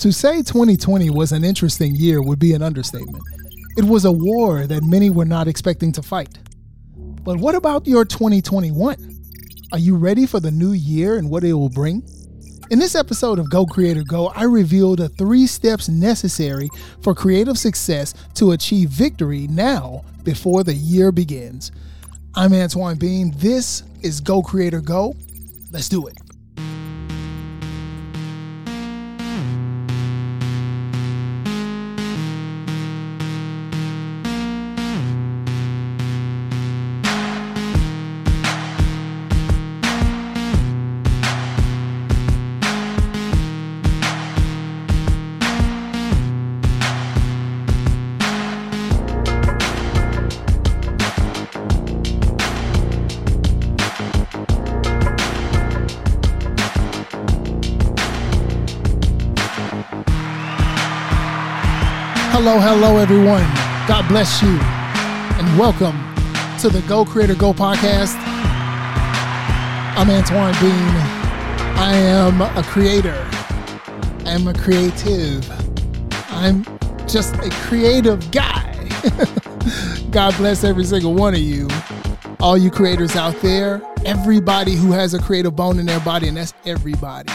To say 2020 was an interesting year would be an understatement. It was a war that many were not expecting to fight. But what about your 2021? Are you ready for the new year and what it will bring? In this episode of Go Creator Go, I reveal the three steps necessary for creative success to achieve victory now before the year begins. I'm Antoine Bean. This is Go Creator Go. Let's do it. Hello, hello, everyone. God bless you, and welcome to the Go Creator Go podcast. I'm Antoine Bean. I am a creator. I'm a creative. I'm just a creative guy. God bless every single one of you. All you creators out there, everybody who has a creative bone in their body, and that's everybody.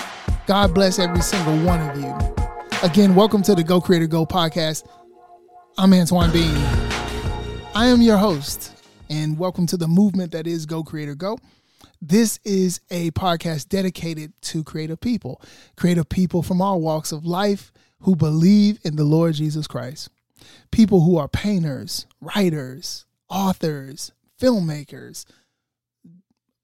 God bless every single one of you. Again, welcome to the Go Creator Go podcast. I'm Antoine Bean. I am your host, and welcome to the movement that is Go Creator Go. This is a podcast dedicated to creative people, creative people from all walks of life who believe in the Lord Jesus Christ. People who are painters, writers, authors, filmmakers,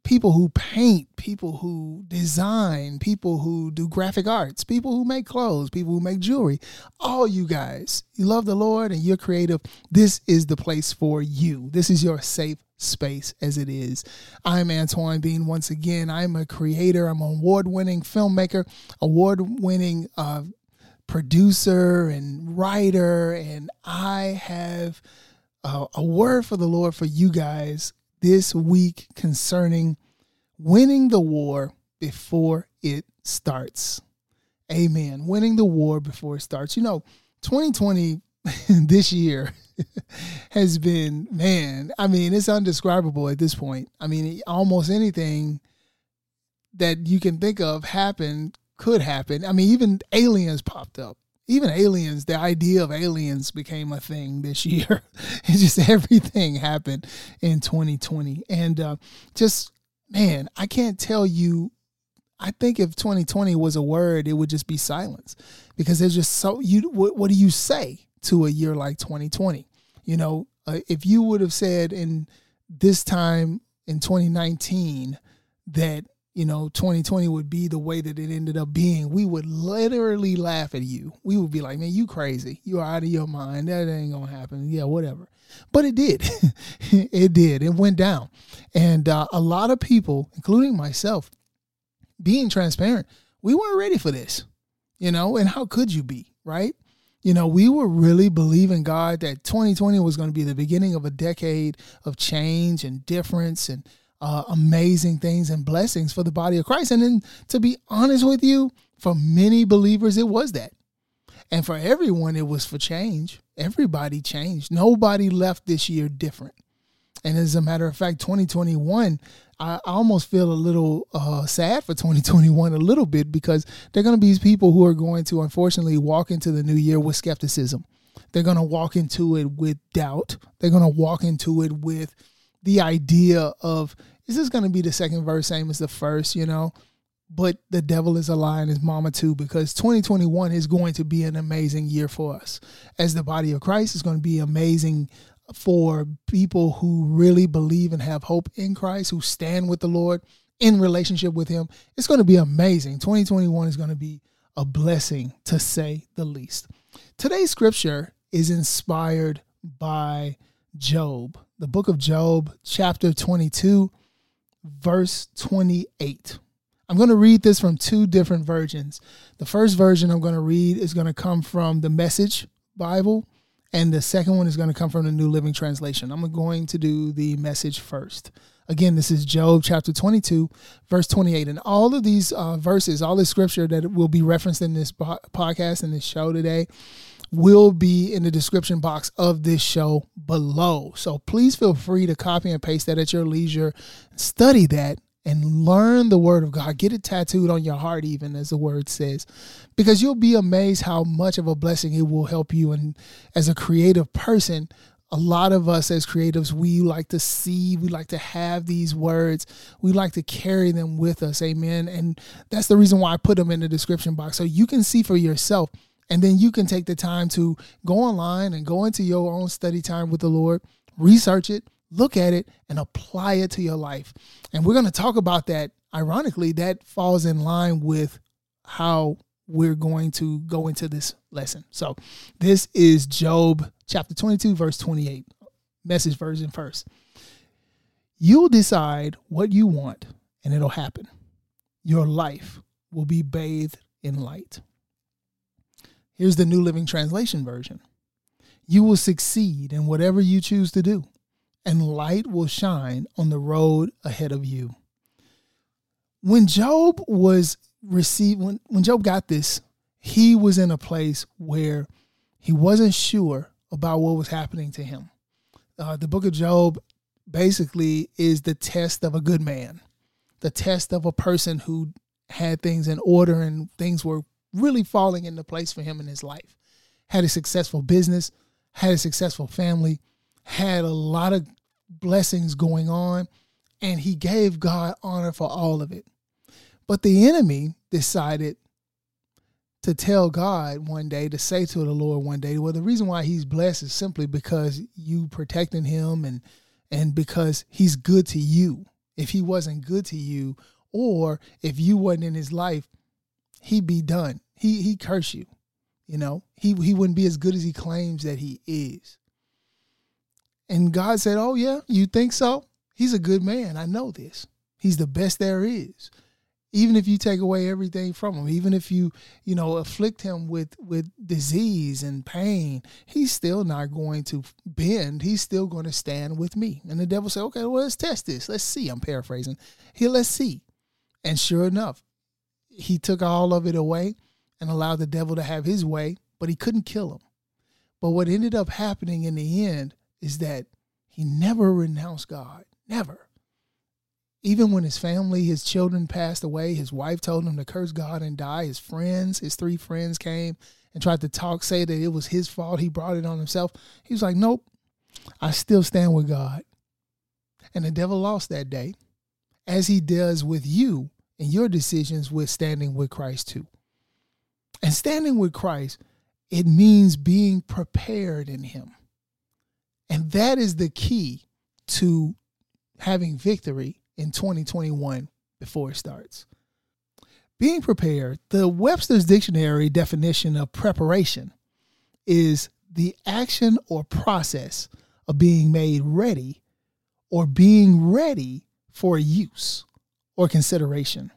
people who paint, people who design, people who do graphic arts, people who make clothes, people who make jewelry. All you guys, you love the Lord and you're creative. This is the place for you. This is your safe space as it is. I'm Antoine Bean once again. I'm a creator, I'm an award winning filmmaker, award winning uh, producer and writer, and I have uh, a word for the Lord for you guys this week concerning winning the war before it starts. Amen. Winning the war before it starts. You know, 2020 this year has been, man, I mean, it's undescribable at this point. I mean, almost anything that you can think of happened could happen. I mean, even aliens popped up even aliens, the idea of aliens became a thing this year. it's just everything happened in 2020. And uh, just, man, I can't tell you. I think if 2020 was a word, it would just be silence. Because there's just so you. What, what do you say to a year like 2020? You know, uh, if you would have said in this time in 2019 that you know 2020 would be the way that it ended up being we would literally laugh at you. We would be like man you crazy. You are out of your mind. That ain't gonna happen. Yeah whatever. But it did. It did. It went down and uh, a lot of people including myself being transparent we weren't ready for this you know and how could you be right you know, we were really believing God that 2020 was going to be the beginning of a decade of change and difference and uh, amazing things and blessings for the body of Christ. And then to be honest with you, for many believers, it was that. And for everyone, it was for change. Everybody changed. Nobody left this year different. And as a matter of fact, 2021, I almost feel a little uh, sad for 2021 a little bit because they're going to be people who are going to unfortunately walk into the new year with skepticism. They're going to walk into it with doubt. They're going to walk into it with the idea of is this going to be the second verse same as the first, you know? But the devil is a lie and his mama too, because 2021 is going to be an amazing year for us. As the body of Christ, is going to be amazing for people who really believe and have hope in Christ, who stand with the Lord in relationship with Him. It's going to be amazing. 2021 is going to be a blessing, to say the least. Today's scripture is inspired by Job, the book of Job, chapter 22, verse 28. I'm going to read this from two different versions. The first version I'm going to read is going to come from the Message Bible, and the second one is going to come from the New Living Translation. I'm going to do the message first. Again, this is Job chapter 22, verse 28. And all of these uh, verses, all the scripture that will be referenced in this podcast and this show today, will be in the description box of this show below. So please feel free to copy and paste that at your leisure. Study that and learn the word of God. Get it tattooed on your heart, even as the word says, because you'll be amazed how much of a blessing it will help you. And as a creative person, a lot of us as creatives, we like to see, we like to have these words, we like to carry them with us. Amen. And that's the reason why I put them in the description box so you can see for yourself. And then you can take the time to go online and go into your own study time with the Lord, research it, look at it, and apply it to your life. And we're going to talk about that. Ironically, that falls in line with how we're going to go into this lesson. So, this is Job chapter 22, verse 28, message version first. You'll decide what you want, and it'll happen. Your life will be bathed in light. Here's the New Living Translation version. You will succeed in whatever you choose to do, and light will shine on the road ahead of you. When Job was received, when, when Job got this, he was in a place where he wasn't sure about what was happening to him. Uh, the book of Job basically is the test of a good man, the test of a person who had things in order and things were really falling into place for him in his life. Had a successful business, had a successful family, had a lot of blessings going on, and he gave God honor for all of it. But the enemy decided to tell God one day, to say to the Lord one day, well, the reason why he's blessed is simply because you protecting him and and because he's good to you. If he wasn't good to you, or if you wasn't in his life, he'd be done. He he curse you. You know, he he wouldn't be as good as he claims that he is. And God said, "Oh yeah, you think so? He's a good man. I know this. He's the best there is. Even if you take away everything from him, even if you, you know, afflict him with with disease and pain, he's still not going to bend. He's still going to stand with me." And the devil said, "Okay, well, let's test this. Let's see." I'm paraphrasing. Here, let's see. And sure enough, he took all of it away and allowed the devil to have his way, but he couldn't kill him. But what ended up happening in the end is that he never renounced God. Never. Even when his family, his children passed away, his wife told him to curse God and die. His friends, his three friends came and tried to talk, say that it was his fault. He brought it on himself. He was like, Nope, I still stand with God. And the devil lost that day, as he does with you and your decisions with standing with Christ too. And standing with Christ, it means being prepared in Him. And that is the key to having victory in 2021 before it starts. Being prepared, the Webster's Dictionary definition of preparation is the action or process of being made ready or being ready for use or consideration,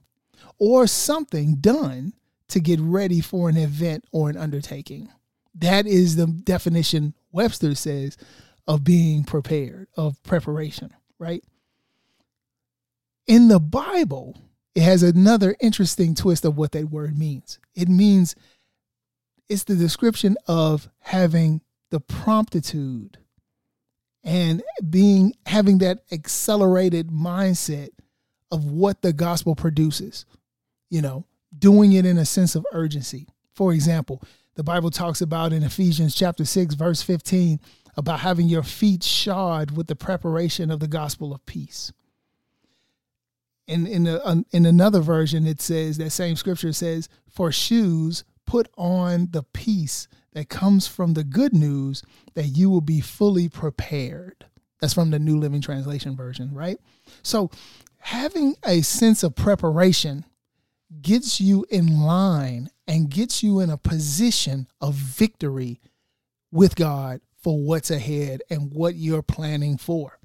or something done to get ready for an event or an undertaking. That is the definition Webster says of being prepared, of preparation, right? In the Bible, it has another interesting twist of what that word means. It means it's the description of having the promptitude and being having that accelerated mindset of what the gospel produces, you know, doing it in a sense of urgency. For example, the Bible talks about in Ephesians chapter 6 verse 15 about having your feet shod with the preparation of the gospel of peace. In in a, in another version it says that same scripture says for shoes put on the peace that comes from the good news that you will be fully prepared. That's from the New Living Translation version, right? So having a sense of preparation gets you in line and gets you in a position of victory with God for what's ahead and what you're planning for.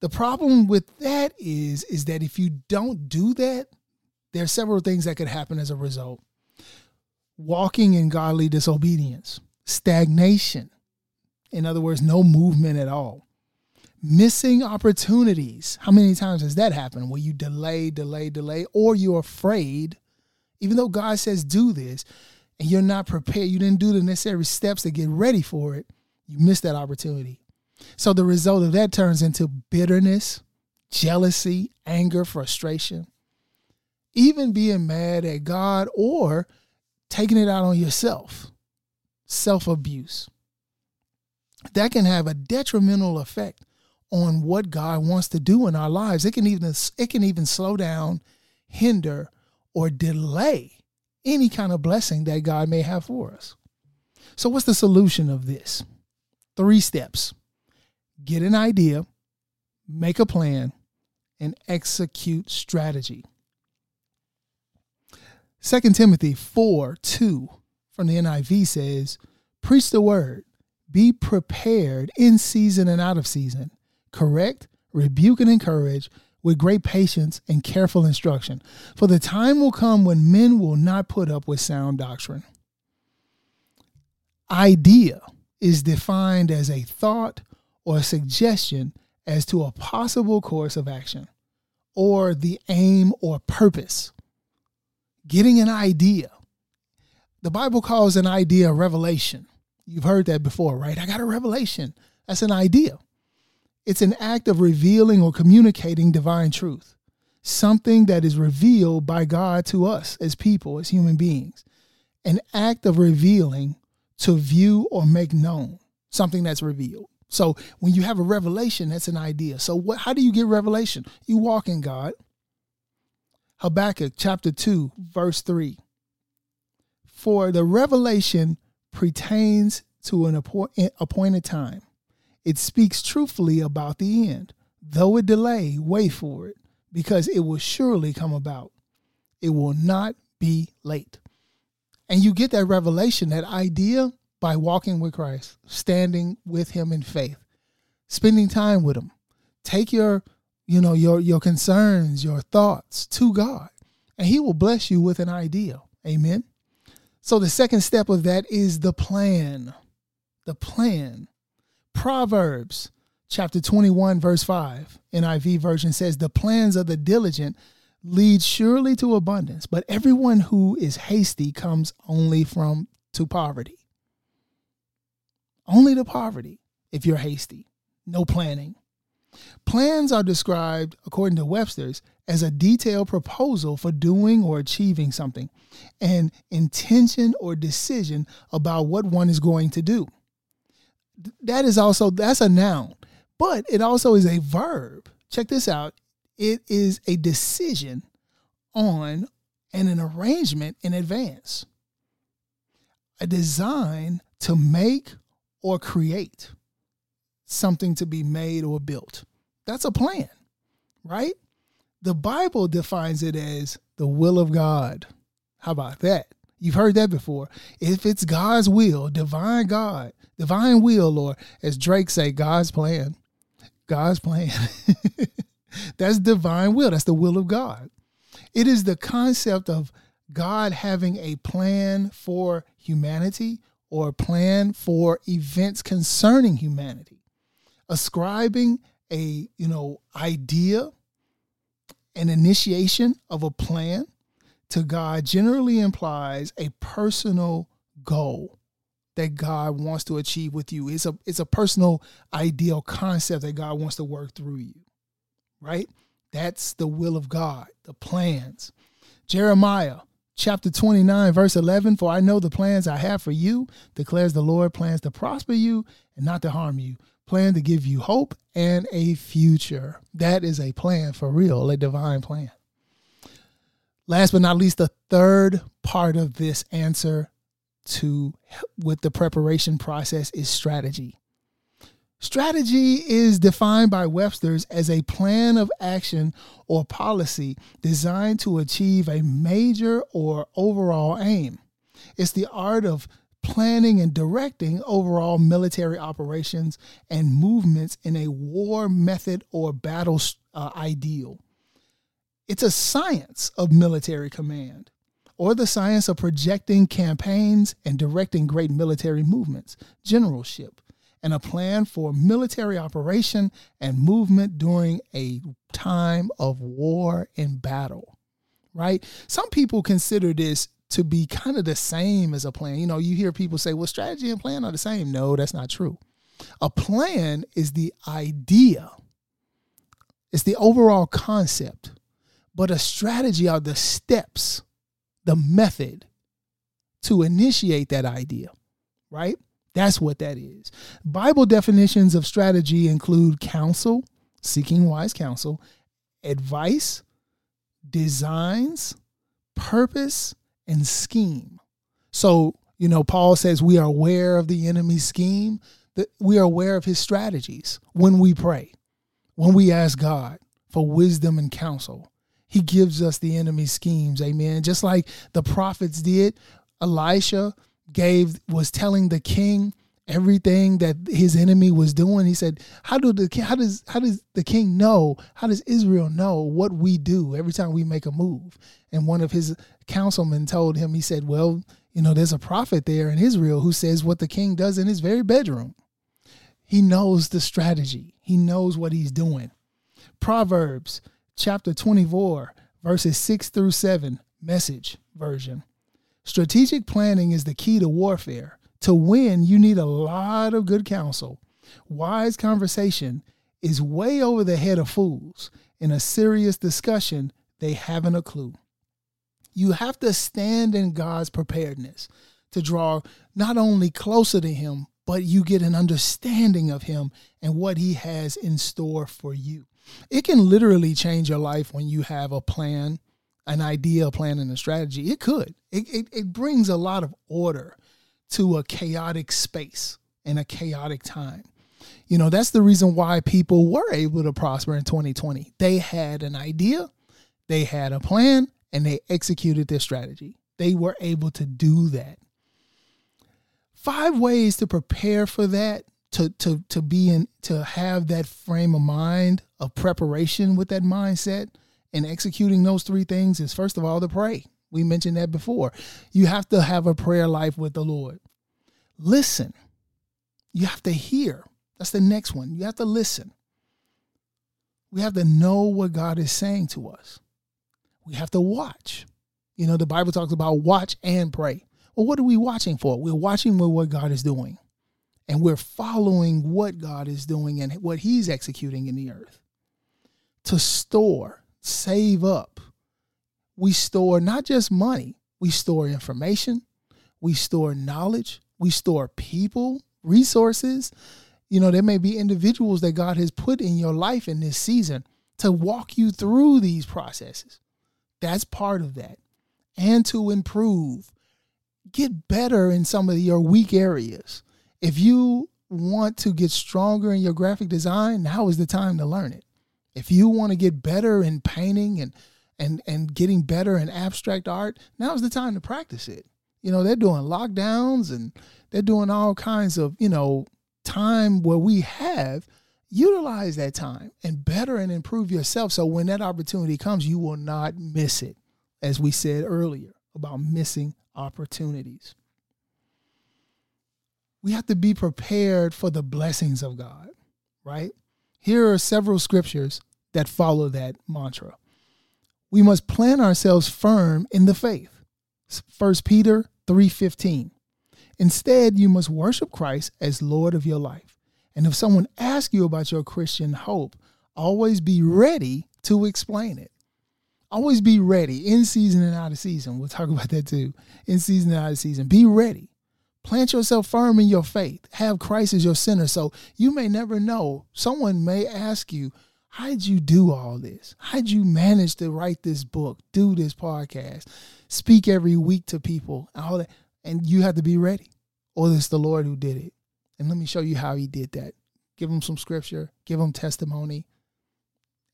The problem with that is is that if you don't do that, there are several things that could happen as a result. Walking in godly disobedience, stagnation, in other words, no movement at all, Missing opportunities. How many times has that happened where you delay, delay, delay, or you're afraid, even though God says do this, and you're not prepared, you didn't do the necessary steps to get ready for it, you missed that opportunity. So the result of that turns into bitterness, jealousy, anger, frustration, even being mad at God or taking it out on yourself, self abuse. That can have a detrimental effect on what God wants to do in our lives. It can even it can even slow down, hinder, or delay any kind of blessing that God may have for us. So what's the solution of this? Three steps. Get an idea, make a plan, and execute strategy. 2 Timothy 4 2 from the NIV says, Preach the word, be prepared in season and out of season, correct, rebuke, and encourage with great patience and careful instruction. For the time will come when men will not put up with sound doctrine. Idea is defined as a thought or a suggestion as to a possible course of action or the aim or purpose getting an idea. The Bible calls an idea a revelation. You've heard that before, right? I got a revelation. That's an idea. It's an act of revealing or communicating divine truth, something that is revealed by God to us as people, as human beings. An act of revealing to view or make known something that's revealed. So when you have a revelation, that's an idea. So what how do you get revelation? You walk in God. Habakkuk chapter 2, verse 3. For the revelation pertains to an appointed time. It speaks truthfully about the end. Though it delay, wait for it, because it will surely come about. It will not be late. And you get that revelation, that idea, by walking with Christ, standing with Him in faith, spending time with Him. Take your you know your your concerns your thoughts to god and he will bless you with an idea amen so the second step of that is the plan the plan proverbs chapter 21 verse 5 niv version says the plans of the diligent lead surely to abundance but everyone who is hasty comes only from to poverty. Only to poverty if you're hasty. No planning. Plans are described, according to Webster's, as a detailed proposal for doing or achieving something, an intention or decision about what one is going to do. That is also that's a noun, but it also is a verb. Check this out. It is a decision on and an arrangement in advance. A design to make or create something to be made or built. That's a plan, right? The Bible defines it as the will of God. How about that? You've heard that before. If it's God's will, divine God, divine will, or as Drake say, God's plan, God's plan. That's divine will. That's the will of God. It is the concept of God having a plan for humanity or a plan for events concerning humanity ascribing a you know idea an initiation of a plan to God generally implies a personal goal that God wants to achieve with you. It's a it's a personal ideal concept that God wants to work through you. Right? That's the will of God, the plans. Jeremiah chapter 29 verse 11 for I know the plans I have for you declares the Lord plans to prosper you and not to harm you plan to give you hope and a future. That is a plan for real, a divine plan. Last but not least, the third part of this answer to with the preparation process is strategy. Strategy is defined by Webster's as a plan of action or policy designed to achieve a major or overall aim. It's the art of planning and directing overall military operations and movements in a war method or battle uh, ideal. It's a science of military command or the science of projecting campaigns and directing great military movements, generalship, and a plan for military operation and movement during a time of war and battle. Right? Some people consider this to be kind of the same as a plan. You know, you hear people say, well, strategy and plan are the same. No, that's not true. A plan is the idea, it's the overall concept, but a strategy are the steps, the method to initiate that idea, right? That's what that is. Bible definitions of strategy include counsel, seeking wise counsel, advice, designs, purpose, and scheme. So, you know, Paul says we are aware of the enemy's scheme, that we are aware of his strategies when we pray, when we ask God for wisdom and counsel. He gives us the enemy's schemes, amen. Just like the prophets did, Elisha gave was telling the king everything that his enemy was doing. He said, "How do the how does how does the king know? How does Israel know what we do every time we make a move?" And one of his councilmen told him, he said, "Well, you know, there's a prophet there in Israel who says what the king does in his very bedroom. He knows the strategy. He knows what he's doing." Proverbs chapter 24 verses 6 through 7 message version. Strategic planning is the key to warfare. To win, you need a lot of good counsel. Wise conversation is way over the head of fools. In a serious discussion, they haven't a clue. You have to stand in God's preparedness to draw not only closer to Him, but you get an understanding of Him and what He has in store for you. It can literally change your life when you have a plan, an idea, a plan, and a strategy. It could. It, it, it brings a lot of order to a chaotic space and a chaotic time. You know, that's the reason why people were able to prosper in 2020. They had an idea, they had a plan, and they executed their strategy. They were able to do that. Five ways to prepare for that, to to to be in to have that frame of mind of preparation with that mindset and executing those three things is first of all to pray. We mentioned that before. You have to have a prayer life with the Lord. Listen. You have to hear. That's the next one. You have to listen. We have to know what God is saying to us. We have to watch. You know, the Bible talks about watch and pray. Well, what are we watching for? We're watching for what God is doing. And we're following what God is doing and what He's executing in the earth. To store, save up, we store not just money, we store information, we store knowledge, we store people, resources. You know, there may be individuals that God has put in your life in this season to walk you through these processes. That's part of that. And to improve, get better in some of your weak areas. If you want to get stronger in your graphic design, now is the time to learn it. If you want to get better in painting and and and getting better in abstract art, now is the time to practice it. You know, they're doing lockdowns and they're doing all kinds of, you know, time where we have utilize that time and better and improve yourself so when that opportunity comes you will not miss it as we said earlier about missing opportunities we have to be prepared for the blessings of god right here are several scriptures that follow that mantra we must plant ourselves firm in the faith. 1 Peter 3:15. Instead, you must worship Christ as Lord of your life. And if someone asks you about your Christian hope, always be ready to explain it. Always be ready in season and out of season. We'll talk about that too. In season and out of season. Be ready. Plant yourself firm in your faith. Have Christ as your center. So you may never know. Someone may ask you, How'd you do all this? How'd you manage to write this book, do this podcast, speak every week to people, all that? And you have to be ready. Or it's the Lord who did it. And let me show you how he did that. Give them some scripture, give them testimony,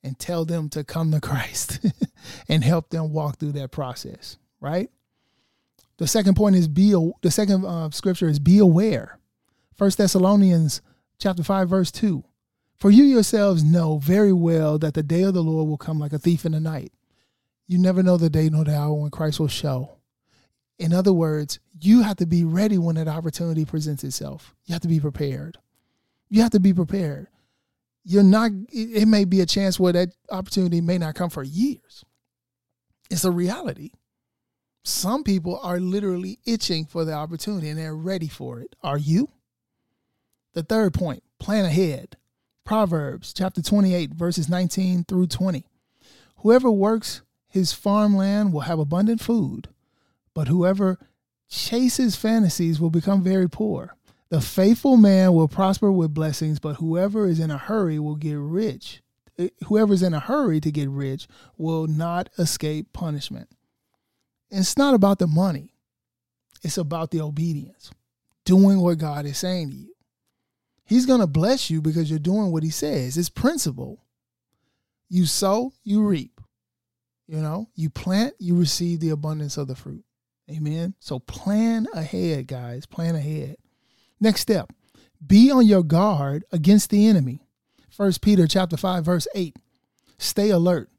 and tell them to come to Christ and help them walk through that process, right? The second point is be the second uh, scripture is be aware. First Thessalonians chapter 5 verse 2. For you yourselves know very well that the day of the Lord will come like a thief in the night. You never know the day nor the hour when Christ will show. In other words, you have to be ready when that opportunity presents itself. You have to be prepared. You have to be prepared. You're not, it may be a chance where that opportunity may not come for years. It's a reality. Some people are literally itching for the opportunity and they're ready for it. Are you? The third point plan ahead. Proverbs chapter 28, verses 19 through 20. Whoever works his farmland will have abundant food, but whoever chases fantasies will become very poor. The faithful man will prosper with blessings, but whoever is in a hurry will get rich. Eh, whoever is in a hurry to get rich will not escape punishment. It's not about the money, it's about the obedience, doing what God is saying to you. He's going to bless you because you're doing what He says. It's principle. You sow, you reap. You know, you plant, you receive the abundance of the fruit. Amen. So plan ahead, guys. Plan ahead. Next step be on your guard against the enemy. First Peter chapter 5 verse 8. Stay alert.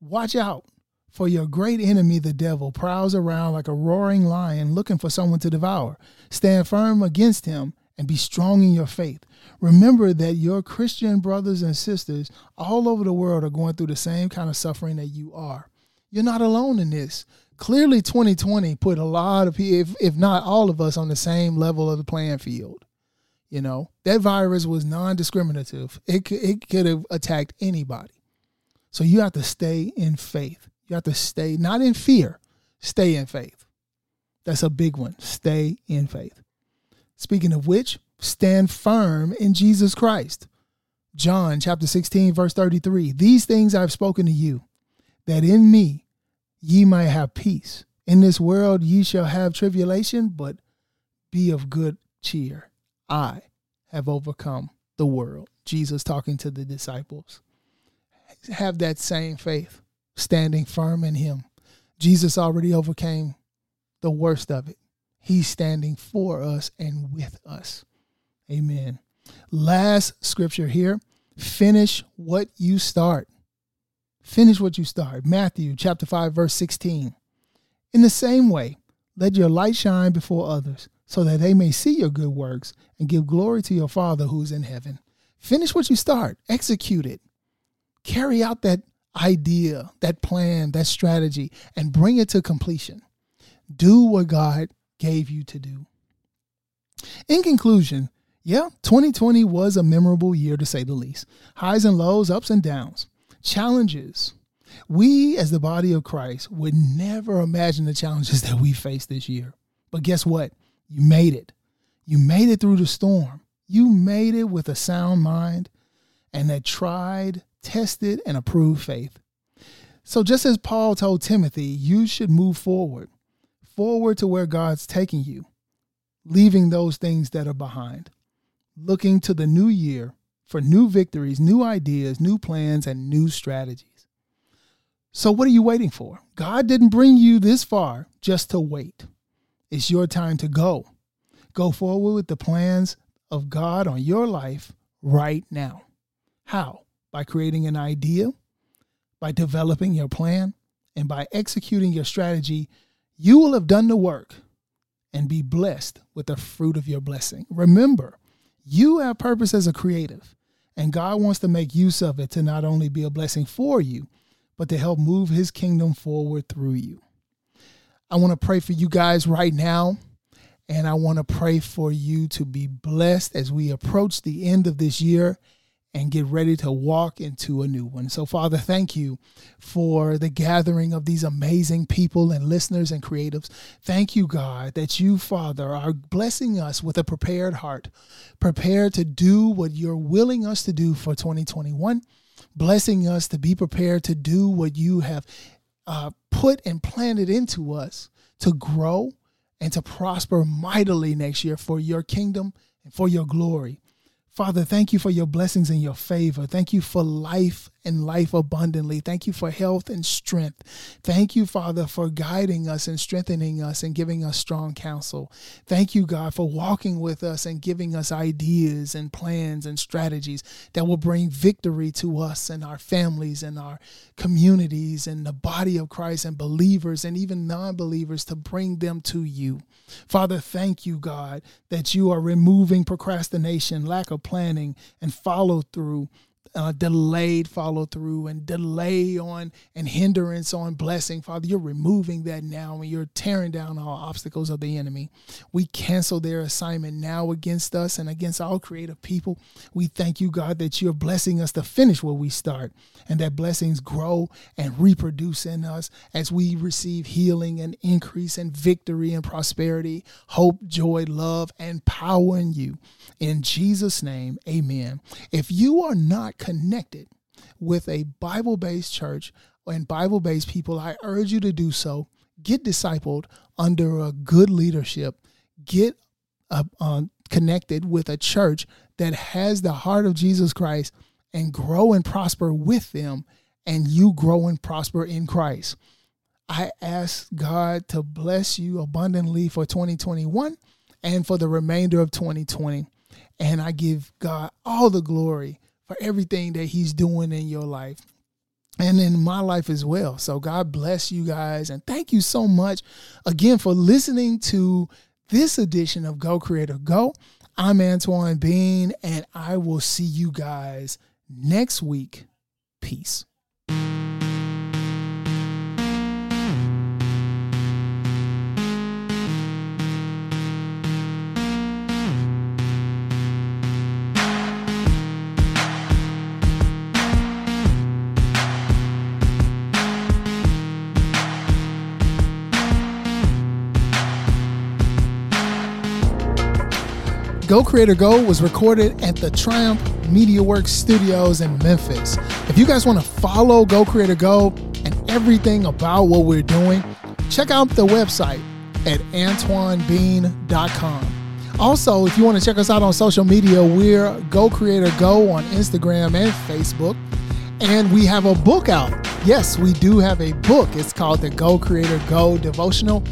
Watch out for your great enemy the devil prowls around like a roaring lion looking for someone to devour. Stand firm against him and be strong in your faith. Remember that your Christian brothers and sisters all over the world are going through the same kind of suffering that you are. You're not alone in this clearly 2020 put a lot of people, if, if not all of us, on the same level of the playing field. You know, that virus was non discriminative, it, it could have attacked anybody. So you have to stay in faith. You have to stay, not in fear, stay in faith. That's a big one. Stay in faith. Speaking of which, stand firm in Jesus Christ. John chapter 16, verse 33 These things I've spoken to you, that in me ye might have peace. In this world ye shall have tribulation, but be of good cheer. I have overcome the world. Jesus talking to the disciples. Have that same faith, standing firm in Him. Jesus already overcame the worst of it. He's standing for us and with us. Amen. Last scripture here finish what you start. Finish what you start. Matthew chapter 5 verse 16. In the same way, let your light shine before others, so that they may see your good works and give glory to your Father who is in heaven. Finish what you start. Execute it. Carry out that idea, that plan, that strategy, and bring it to completion. Do what God gave you to do. In conclusion, yeah, 2020 was a memorable year to say the least. Highs and lows, ups and downs challenges. We, as the body of Christ, would never imagine the challenges that we faced this year. But guess what? You made it. You made it through the storm. You made it with a sound mind and a tried, tested, and approved faith. So, just as Paul told Timothy, you should move forward, forward to where God's taking you, leaving those things that are behind, looking to the new year for new victories, new ideas, new plans, and new strategies. So, what are you waiting for? God didn't bring you this far just to wait. It's your time to go. Go forward with the plans of God on your life right now. How? By creating an idea, by developing your plan, and by executing your strategy, you will have done the work and be blessed with the fruit of your blessing. Remember, you have purpose as a creative. And God wants to make use of it to not only be a blessing for you, but to help move his kingdom forward through you. I want to pray for you guys right now. And I want to pray for you to be blessed as we approach the end of this year and get ready to walk into a new one. So, Father, thank you for the gathering of these amazing people and listeners and creatives. Thank you, God, that you, Father, are blessing us with a prepared heart, prepared to do what you're willing us to do for 2021, blessing us to be prepared to do what you have uh, put and planted into us to grow and to prosper mightily next year for your kingdom and for your glory. Father, thank you for your blessings and your favor. Thank you for life and life abundantly. Thank you for health and strength. Thank you, Father, for guiding us and strengthening us and giving us strong counsel. Thank you, God, for walking with us and giving us ideas and plans and strategies that will bring victory to us and our families and our communities and the body of Christ and believers and even non believers to bring them to you. Father, thank you, God, that you are removing procrastination, lack of planning, and follow through uh, delayed follow through and delay on and hindrance on blessing. Father, you're removing that now and you're tearing down all obstacles of the enemy. We cancel their assignment now against us and against all creative people. We thank you, God, that you're blessing us to finish what we start and that blessings grow and reproduce in us as we receive healing and increase and victory and prosperity, hope, joy, love, and power in you. In Jesus' name, amen. If you are not connected with a Bible based church and Bible based people, I urge you to do so. Get discipled under a good leadership. Get uh, uh, connected with a church that has the heart of Jesus Christ and grow and prosper with them, and you grow and prosper in Christ. I ask God to bless you abundantly for 2021 and for the remainder of 2020. And I give God all the glory for everything that He's doing in your life and in my life as well. So God bless you guys. And thank you so much again for listening to this edition of Go Creator Go. I'm Antoine Bean, and I will see you guys next week. Peace. Go Creator Go was recorded at the Triumph Media Works Studios in Memphis. If you guys want to follow Go Creator Go and everything about what we're doing, check out the website at AntoineBean.com. Also, if you want to check us out on social media, we're Go Creator Go on Instagram and Facebook. And we have a book out. Yes, we do have a book. It's called the Go Creator Go Devotional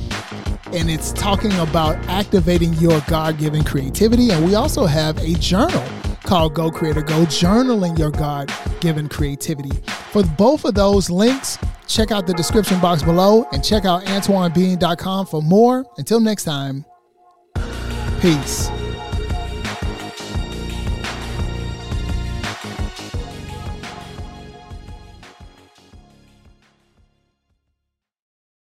and it's talking about activating your God given creativity. And we also have a journal called Go Creator Go, journaling your God given creativity. For both of those links, check out the description box below and check out AntoineBean.com for more. Until next time, peace.